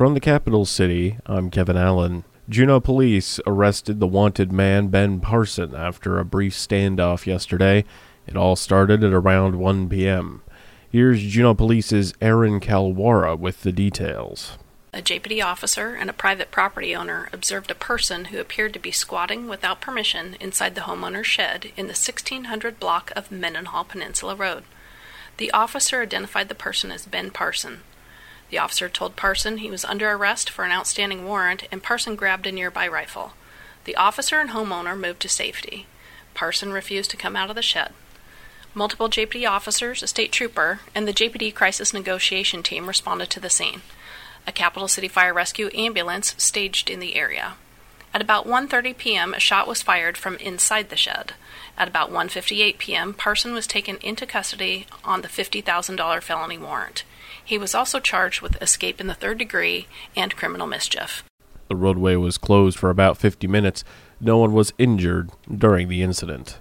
From the capital city, I'm Kevin Allen. Juneau police arrested the wanted man Ben Parson after a brief standoff yesterday. It all started at around 1 p.m. Here's Juneau Police's Erann Kalwara with the details. A JPD officer and a private property owner observed a person who appeared to be squatting without permission inside the homeowner's shed in the 1600 block of Mendenhall Peninsula Road. The officer identified the person as Ben Parson. The officer told Parson he was under arrest for an outstanding warrant, and Parson grabbed a nearby rifle. The officer and homeowner moved to safety. Parson refused to come out of the shed. Multiple JPD officers, a state trooper, and the JPD crisis negotiation team responded to the scene. A Capital City Fire Rescue ambulance staged in the area. At about 1:30 p.m., a shot was fired from inside the shed. At about 1:58 p.m., Parson was taken into custody on the $50,000 felony warrant. He was also charged with escape in the third degree and criminal mischief. The roadway was closed for about 50 minutes. No one was injured during the incident.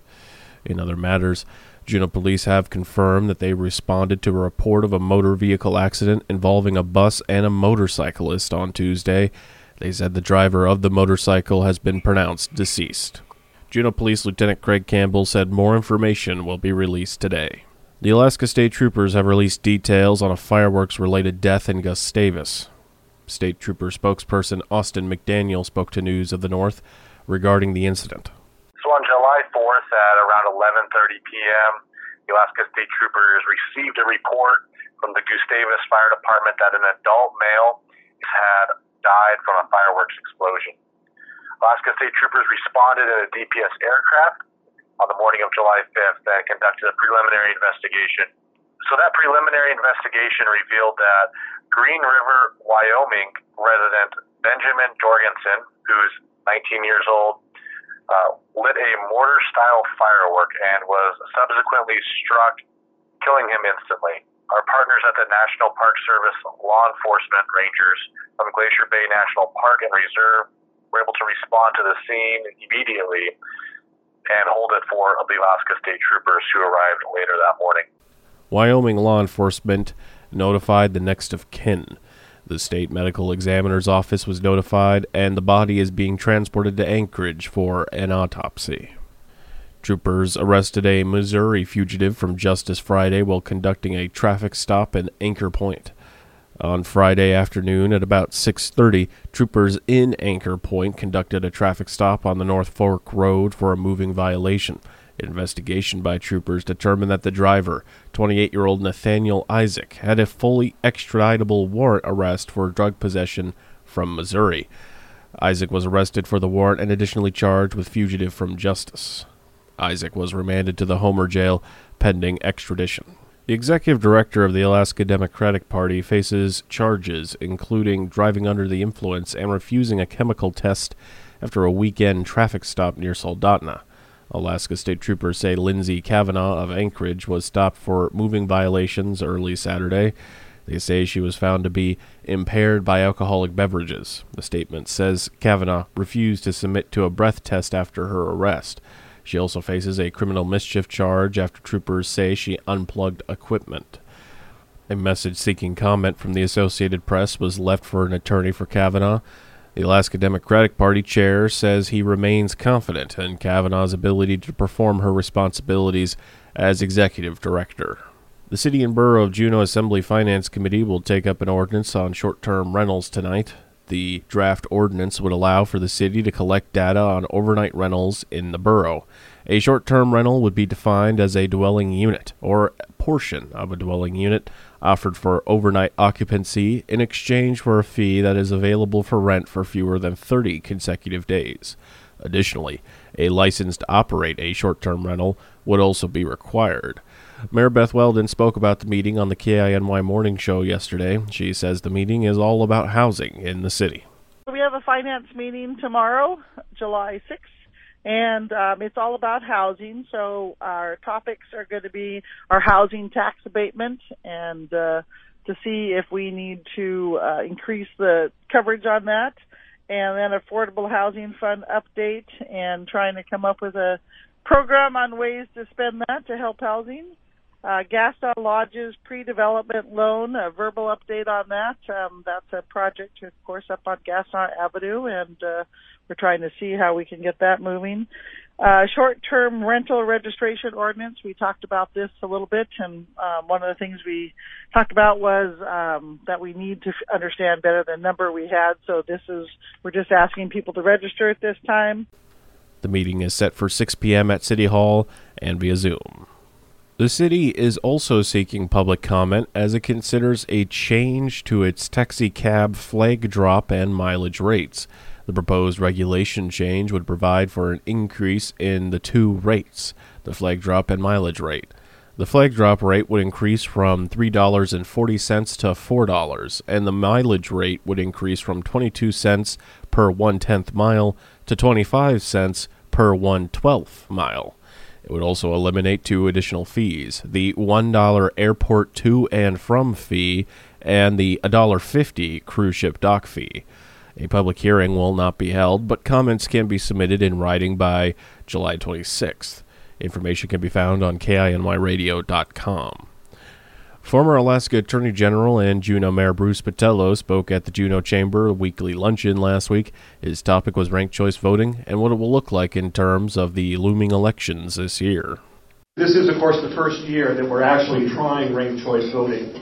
In other matters, Juneau police have confirmed that they responded to a report of a motor vehicle accident involving a bus and a motorcyclist on Tuesday. They said the driver of the motorcycle has been pronounced deceased. Juneau Police Lieutenant Craig Campbell said more information will be released today. The Alaska State Troopers have released details on a fireworks related death in Gustavus. State Trooper spokesperson Austin McDaniel spoke to News of the North regarding the incident. So on July 4th at around 11:30 p.m., the Alaska State Troopers received a report from the Gustavus Fire Department that an adult male had died from a fireworks explosion. Alaska State Troopers responded in a DPS aircraft on the morning of July 5th and conducted a preliminary investigation. So that preliminary investigation revealed that Green River, Wyoming resident Benjamin Jorgensen, who's 19 years old, uh, lit a mortar style firework and was subsequently struck, killing him instantly. Our partners at the National Park Service law enforcement rangers from Glacier Bay National Park and Reserve were able to respond to the scene immediately and hold it for the Alaska State Troopers who arrived later that morning. Wyoming law enforcement notified the next of kin. The state medical examiner's office was notified, and the body is being transported to Anchorage for an autopsy. Troopers arrested a Missouri fugitive from Justice Friday while conducting a traffic stop in Anchor Point. On Friday afternoon at about 6:30, troopers in Anchor Point conducted a traffic stop on the North Fork Road for a moving violation. Investigation by troopers determined that the driver, 28-year-old Nathaniel Isaac, had a fully extraditable warrant arrest for drug possession from Missouri. Isaac was arrested for the warrant and additionally charged with fugitive from justice. Isaac was remanded to the Homer jail pending extradition. The executive director of the Alaska Democratic Party faces charges including driving under the influence and refusing a chemical test after a weekend traffic stop near Soldotna. Alaska State Troopers say Lindsay Kavanaugh of Anchorage was stopped for moving violations early Saturday. They say she was found to be impaired by alcoholic beverages. The statement says Kavanaugh refused to submit to a breath test after her arrest. She also faces a criminal mischief charge after troopers say she unplugged equipment. A message seeking comment from the Associated Press was left for an attorney for Kavanaugh. The Alaska Democratic Party chair says he remains confident in Kavanaugh's ability to perform her responsibilities as executive director. The City and Borough of Juneau Assembly Finance Committee will take up an ordinance on short term rentals tonight. The draft ordinance would allow for the city to collect data on overnight rentals in the borough. A short term rental would be defined as a dwelling unit or portion of a dwelling unit offered for overnight occupancy in exchange for a fee that is available for rent for fewer than 30 consecutive days. Additionally, a license to operate a short term rental would also be required. Mayor Beth Weldon spoke about the meeting on the KINY Morning Show yesterday. She says the meeting is all about housing in the city. We have a finance meeting tomorrow, July 6th, and um, it's all about housing. So our topics are going to be our housing tax abatement and uh, to see if we need to uh, increase the coverage on that, and then affordable housing fund update and trying to come up with a program on ways to spend that to help housing Uh, Gastineau Lodges pre-development loan, a verbal update on that. Um, that's a project, of course, up on Gastineau Avenue, and uh, we're trying to see how we can get that moving. Uh, short-term rental registration ordinance. We talked about this a little bit, and um, one of the things we talked about was um, that we need to understand better the number we had. So this is we're just asking people to register at this time. The meeting is set for 6 p.m. at City Hall and via Zoom. The city is also seeking public comment as it considers a change to its taxi cab flag drop and mileage rates. The proposed regulation change would provide for an increase in the two rates, the flag drop and mileage rate. The flag drop rate would increase from $3.40 to $4, and the mileage rate would increase from 22 cents per one tenth mile to 25 cents per one twelfth mile. It would also eliminate two additional fees the $1 airport to and from fee and the $1.50 cruise ship dock fee. A public hearing will not be held, but comments can be submitted in writing by July 26th. Information can be found on KINYradio.com. Former Alaska Attorney General and Juneau Mayor Bruce Botelho spoke at the Juneau Chamber weekly luncheon last week. His topic was ranked choice voting and what it will look like in terms of the looming elections this year. This is, of course, the first year that we're actually trying ranked choice voting.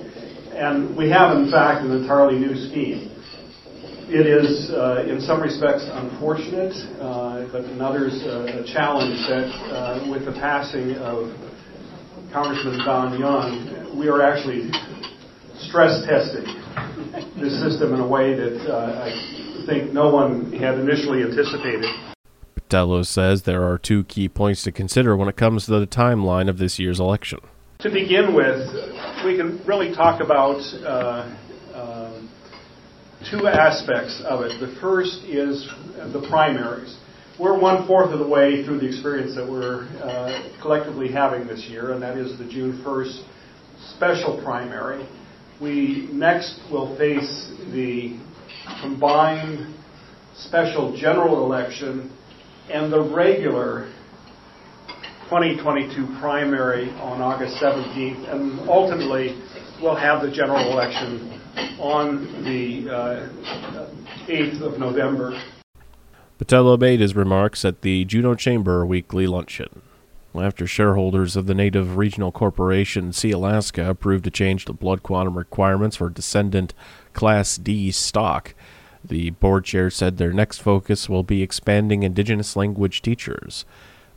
And we have, in fact, an entirely new scheme. It is, uh, in some respects, unfortunate, uh, but in others, uh, a challenge that, uh, with the passing of Congressman Don Young, we are actually stress testing this system in a way that uh, I think no one had initially anticipated. Botelho says there are two key points to consider when it comes to the timeline of this year's election. To begin with, we can really talk about uh, two aspects of it. The first is the primaries. We're one fourth of the way through the experience that we're uh, collectively having this year, and that is the June 1st special primary. We next will face the combined special general election and the regular 2022 primary on August 17th, and ultimately we'll have the general election on the uh, 8th of November. Botelho made his remarks at the Juneau Chamber weekly luncheon. After shareholders of the native regional corporation Sealaska approved a change to blood quantum requirements for descendant Class D stock, the board chair said their next focus will be expanding indigenous language teachers.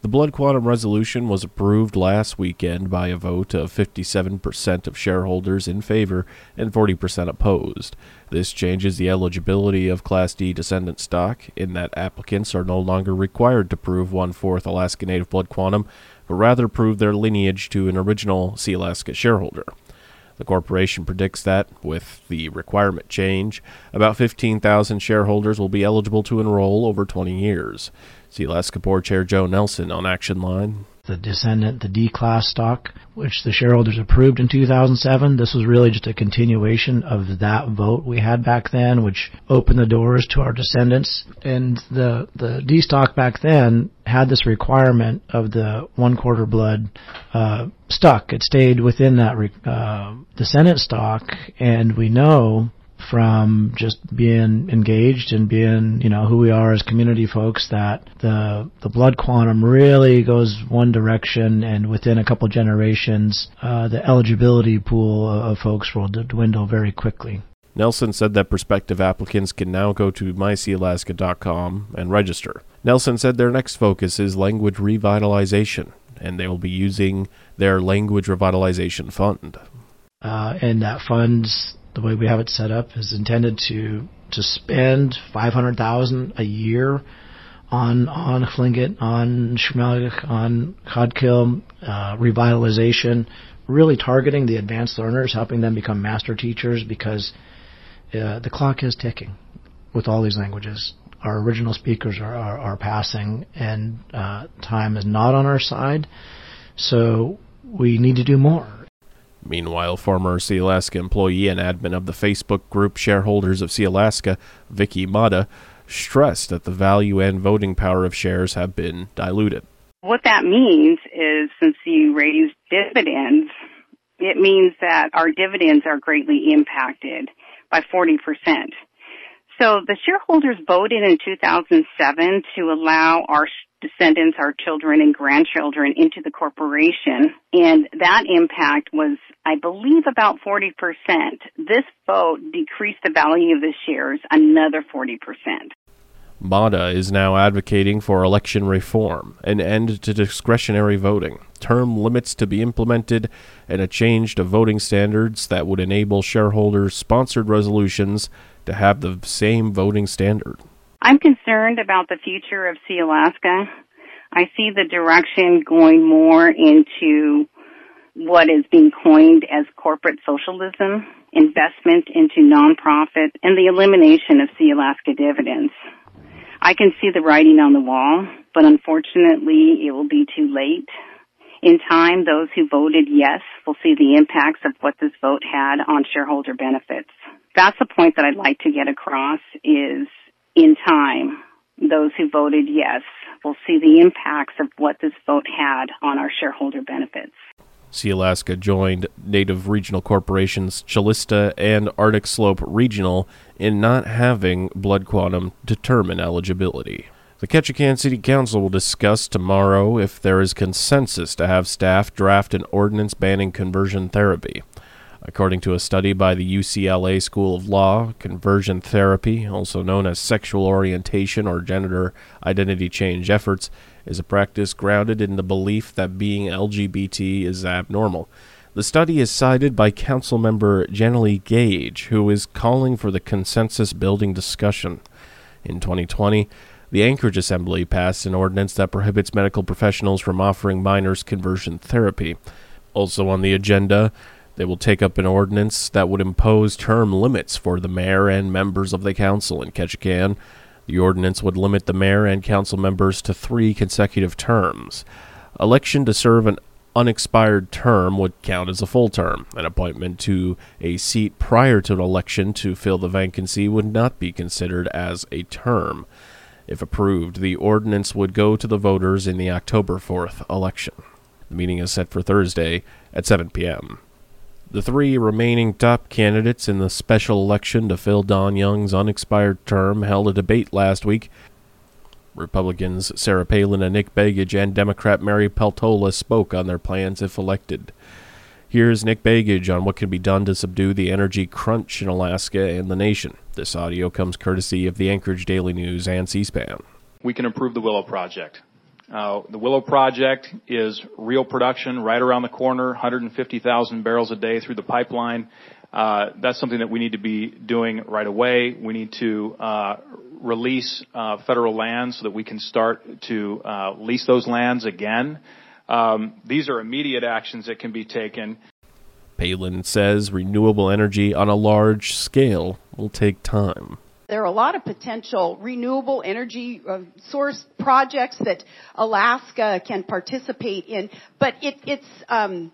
The blood quantum resolution was approved last weekend by a vote of 57% of shareholders in favor and 40% opposed. This changes the eligibility of Class D descendant stock in that applicants are no longer required to prove one fourth Alaska Native blood quantum, but rather prove their lineage to an original Sealaska shareholder. The corporation predicts that, with the requirement change, about 15,000 shareholders will be eligible to enroll over 20 years. Sealaska Board Chair Joe Nelson on Action Line. The descendant, the D class stock, which the shareholders approved in 2007, this was really just a continuation of that vote we had back then, which opened the doors to our descendants. And the, the D stock back then had this requirement of the one quarter blood uh, stuck. It stayed within that re- uh, descendant stock, and we know from just being engaged and being, you know, who we are as community folks that the the blood quantum really goes one direction and within a couple generations uh, the eligibility pool of folks will dwindle very quickly. Nelson said that prospective applicants can now go to mysealaska.com and register. Nelson said their next focus is language revitalization, and they will be using their language revitalization fund. Uh, and that funds the way we have it set up is intended to to spend five hundred thousand a year on on Tlingit, on Shemalik, on Khodkil, uh, revitalization, really targeting the advanced learners, helping them become master teachers because uh, the clock is ticking with all these languages. Our original speakers are, are, are passing, and uh, time is not on our side. So we need to do more. Meanwhile, former Sealaska employee and admin of the Facebook group Shareholders of Sealaska, Vicky Mata, stressed that the value and voting power of shares have been diluted. What that means is since you raised dividends it means that our dividends are greatly impacted by 40%. So the shareholders voted in 2007 to allow our descendants, our children and grandchildren into the corporation. And that impact was, I believe, about 40%. This vote decreased the value of the shares another 40%. MATA is now advocating for election reform, an end to discretionary voting, term limits to be implemented, and a change to voting standards that would enable shareholders sponsored resolutions to have the same voting standard. I'm concerned about the future of Sealaska. I see the direction going more into what is being coined as corporate socialism, investment into nonprofit, and the elimination of Sealaska dividends. I can see the writing on the wall, but unfortunately it will be too late. In time, those who voted yes will see the impacts of what this vote had on shareholder benefits. That's the point that I'd like to get across is in time, those who voted yes will see the impacts of what this vote had on our shareholder benefits. Sealaska joined Native Regional Corporations Calista and Arctic Slope Regional in not having blood quantum determine eligibility. The Ketchikan City Council will discuss tomorrow if there is consensus to have staff draft an ordinance banning conversion therapy. According to a study by the UCLA School of Law, conversion therapy, also known as sexual orientation or gender identity change efforts, is a practice grounded in the belief that being LGBT is abnormal. The study is cited by Council member Gage, who is calling for the consensus building discussion. In 2020, the Anchorage Assembly passed an ordinance that prohibits medical professionals from offering minors conversion therapy. Also on the agenda, they will take up an ordinance that would impose term limits for the mayor and members of the council in Ketchikan. The ordinance would limit the mayor and council members to three consecutive terms. Election to serve an unexpired term would count as a full term. An appointment to a seat prior to an election to fill the vacancy would not be considered as a term. If approved, the ordinance would go to the voters in the October 4th election. The meeting is set for Thursday at 7 p.m. The three remaining top candidates in the special election to fill Don Young's unexpired term held a debate last week. Republicans Sarah Palin and Nick Begich and Democrat Mary Peltola spoke on their plans if elected. Here's Nick Begich on what can be done to subdue the energy crunch in Alaska and the nation. This audio comes courtesy of the Anchorage Daily News and C SPAN. We can improve the Willow Project. Uh, the Willow Project is real production right around the corner, 150,000 barrels a day through the pipeline. Uh, that's something that we need to be doing right away. We need to uh, release uh, federal lands so that we can start to uh, lease those lands again. Um, these are immediate actions that can be taken. Palin says renewable energy on a large scale will take time. There are a lot of potential renewable energy uh, source projects that Alaska can participate in, but it, it's um,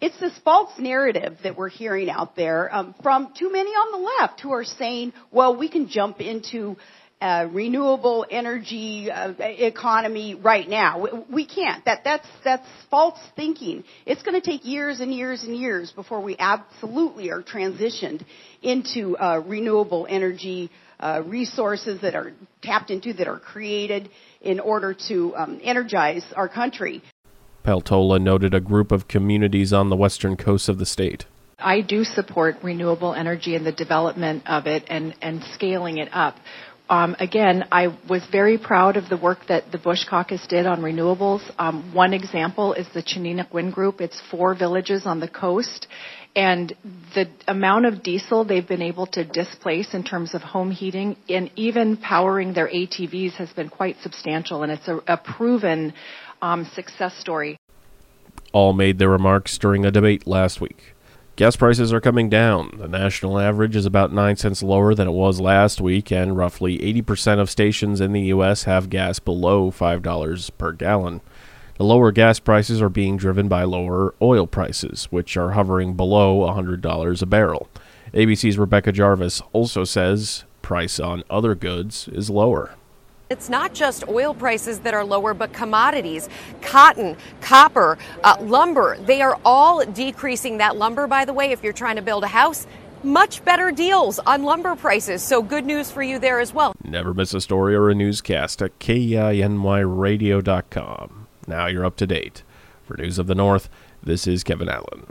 it's this false narrative that we're hearing out there um, from too many on the left who are saying, "Well, we can jump into uh, renewable energy uh, economy right now. We, we can't. That that's that's false thinking. It's going to take years and years and years before we absolutely are transitioned into uh, renewable energy uh, resources that are tapped into, that are created in order to um, energize our country. Peltola noted a group of communities on the western coast of the state. I do support renewable energy and the development of it and, and scaling it up um, again, I was very proud of the work that the Bush Caucus did on renewables. Um, one example is the Chaninik Wind Group. It's four villages on the coast, and the amount of diesel they've been able to displace in terms of home heating and even powering their ATVs has been quite substantial, and it's a, a proven um, success story. All made their remarks during a debate last week. Gas prices are coming down. The national average is about 9 cents lower than it was last week, and roughly 80% of stations in the U.S. have gas below $5 per gallon. The lower gas prices are being driven by lower oil prices, which are hovering below $100 a barrel. ABC's Rebecca Jarvis also says price on other goods is lower It's not just oil prices that are lower, but commodities, cotton, copper, uh, lumber, they are all decreasing. That lumber, by the way, if you're trying to build a house, much better deals on lumber prices. So good news for you there as well. Never miss a story or a newscast at KINYradio.com. Now you're up to date. For News of the North, this is Kevin Allen.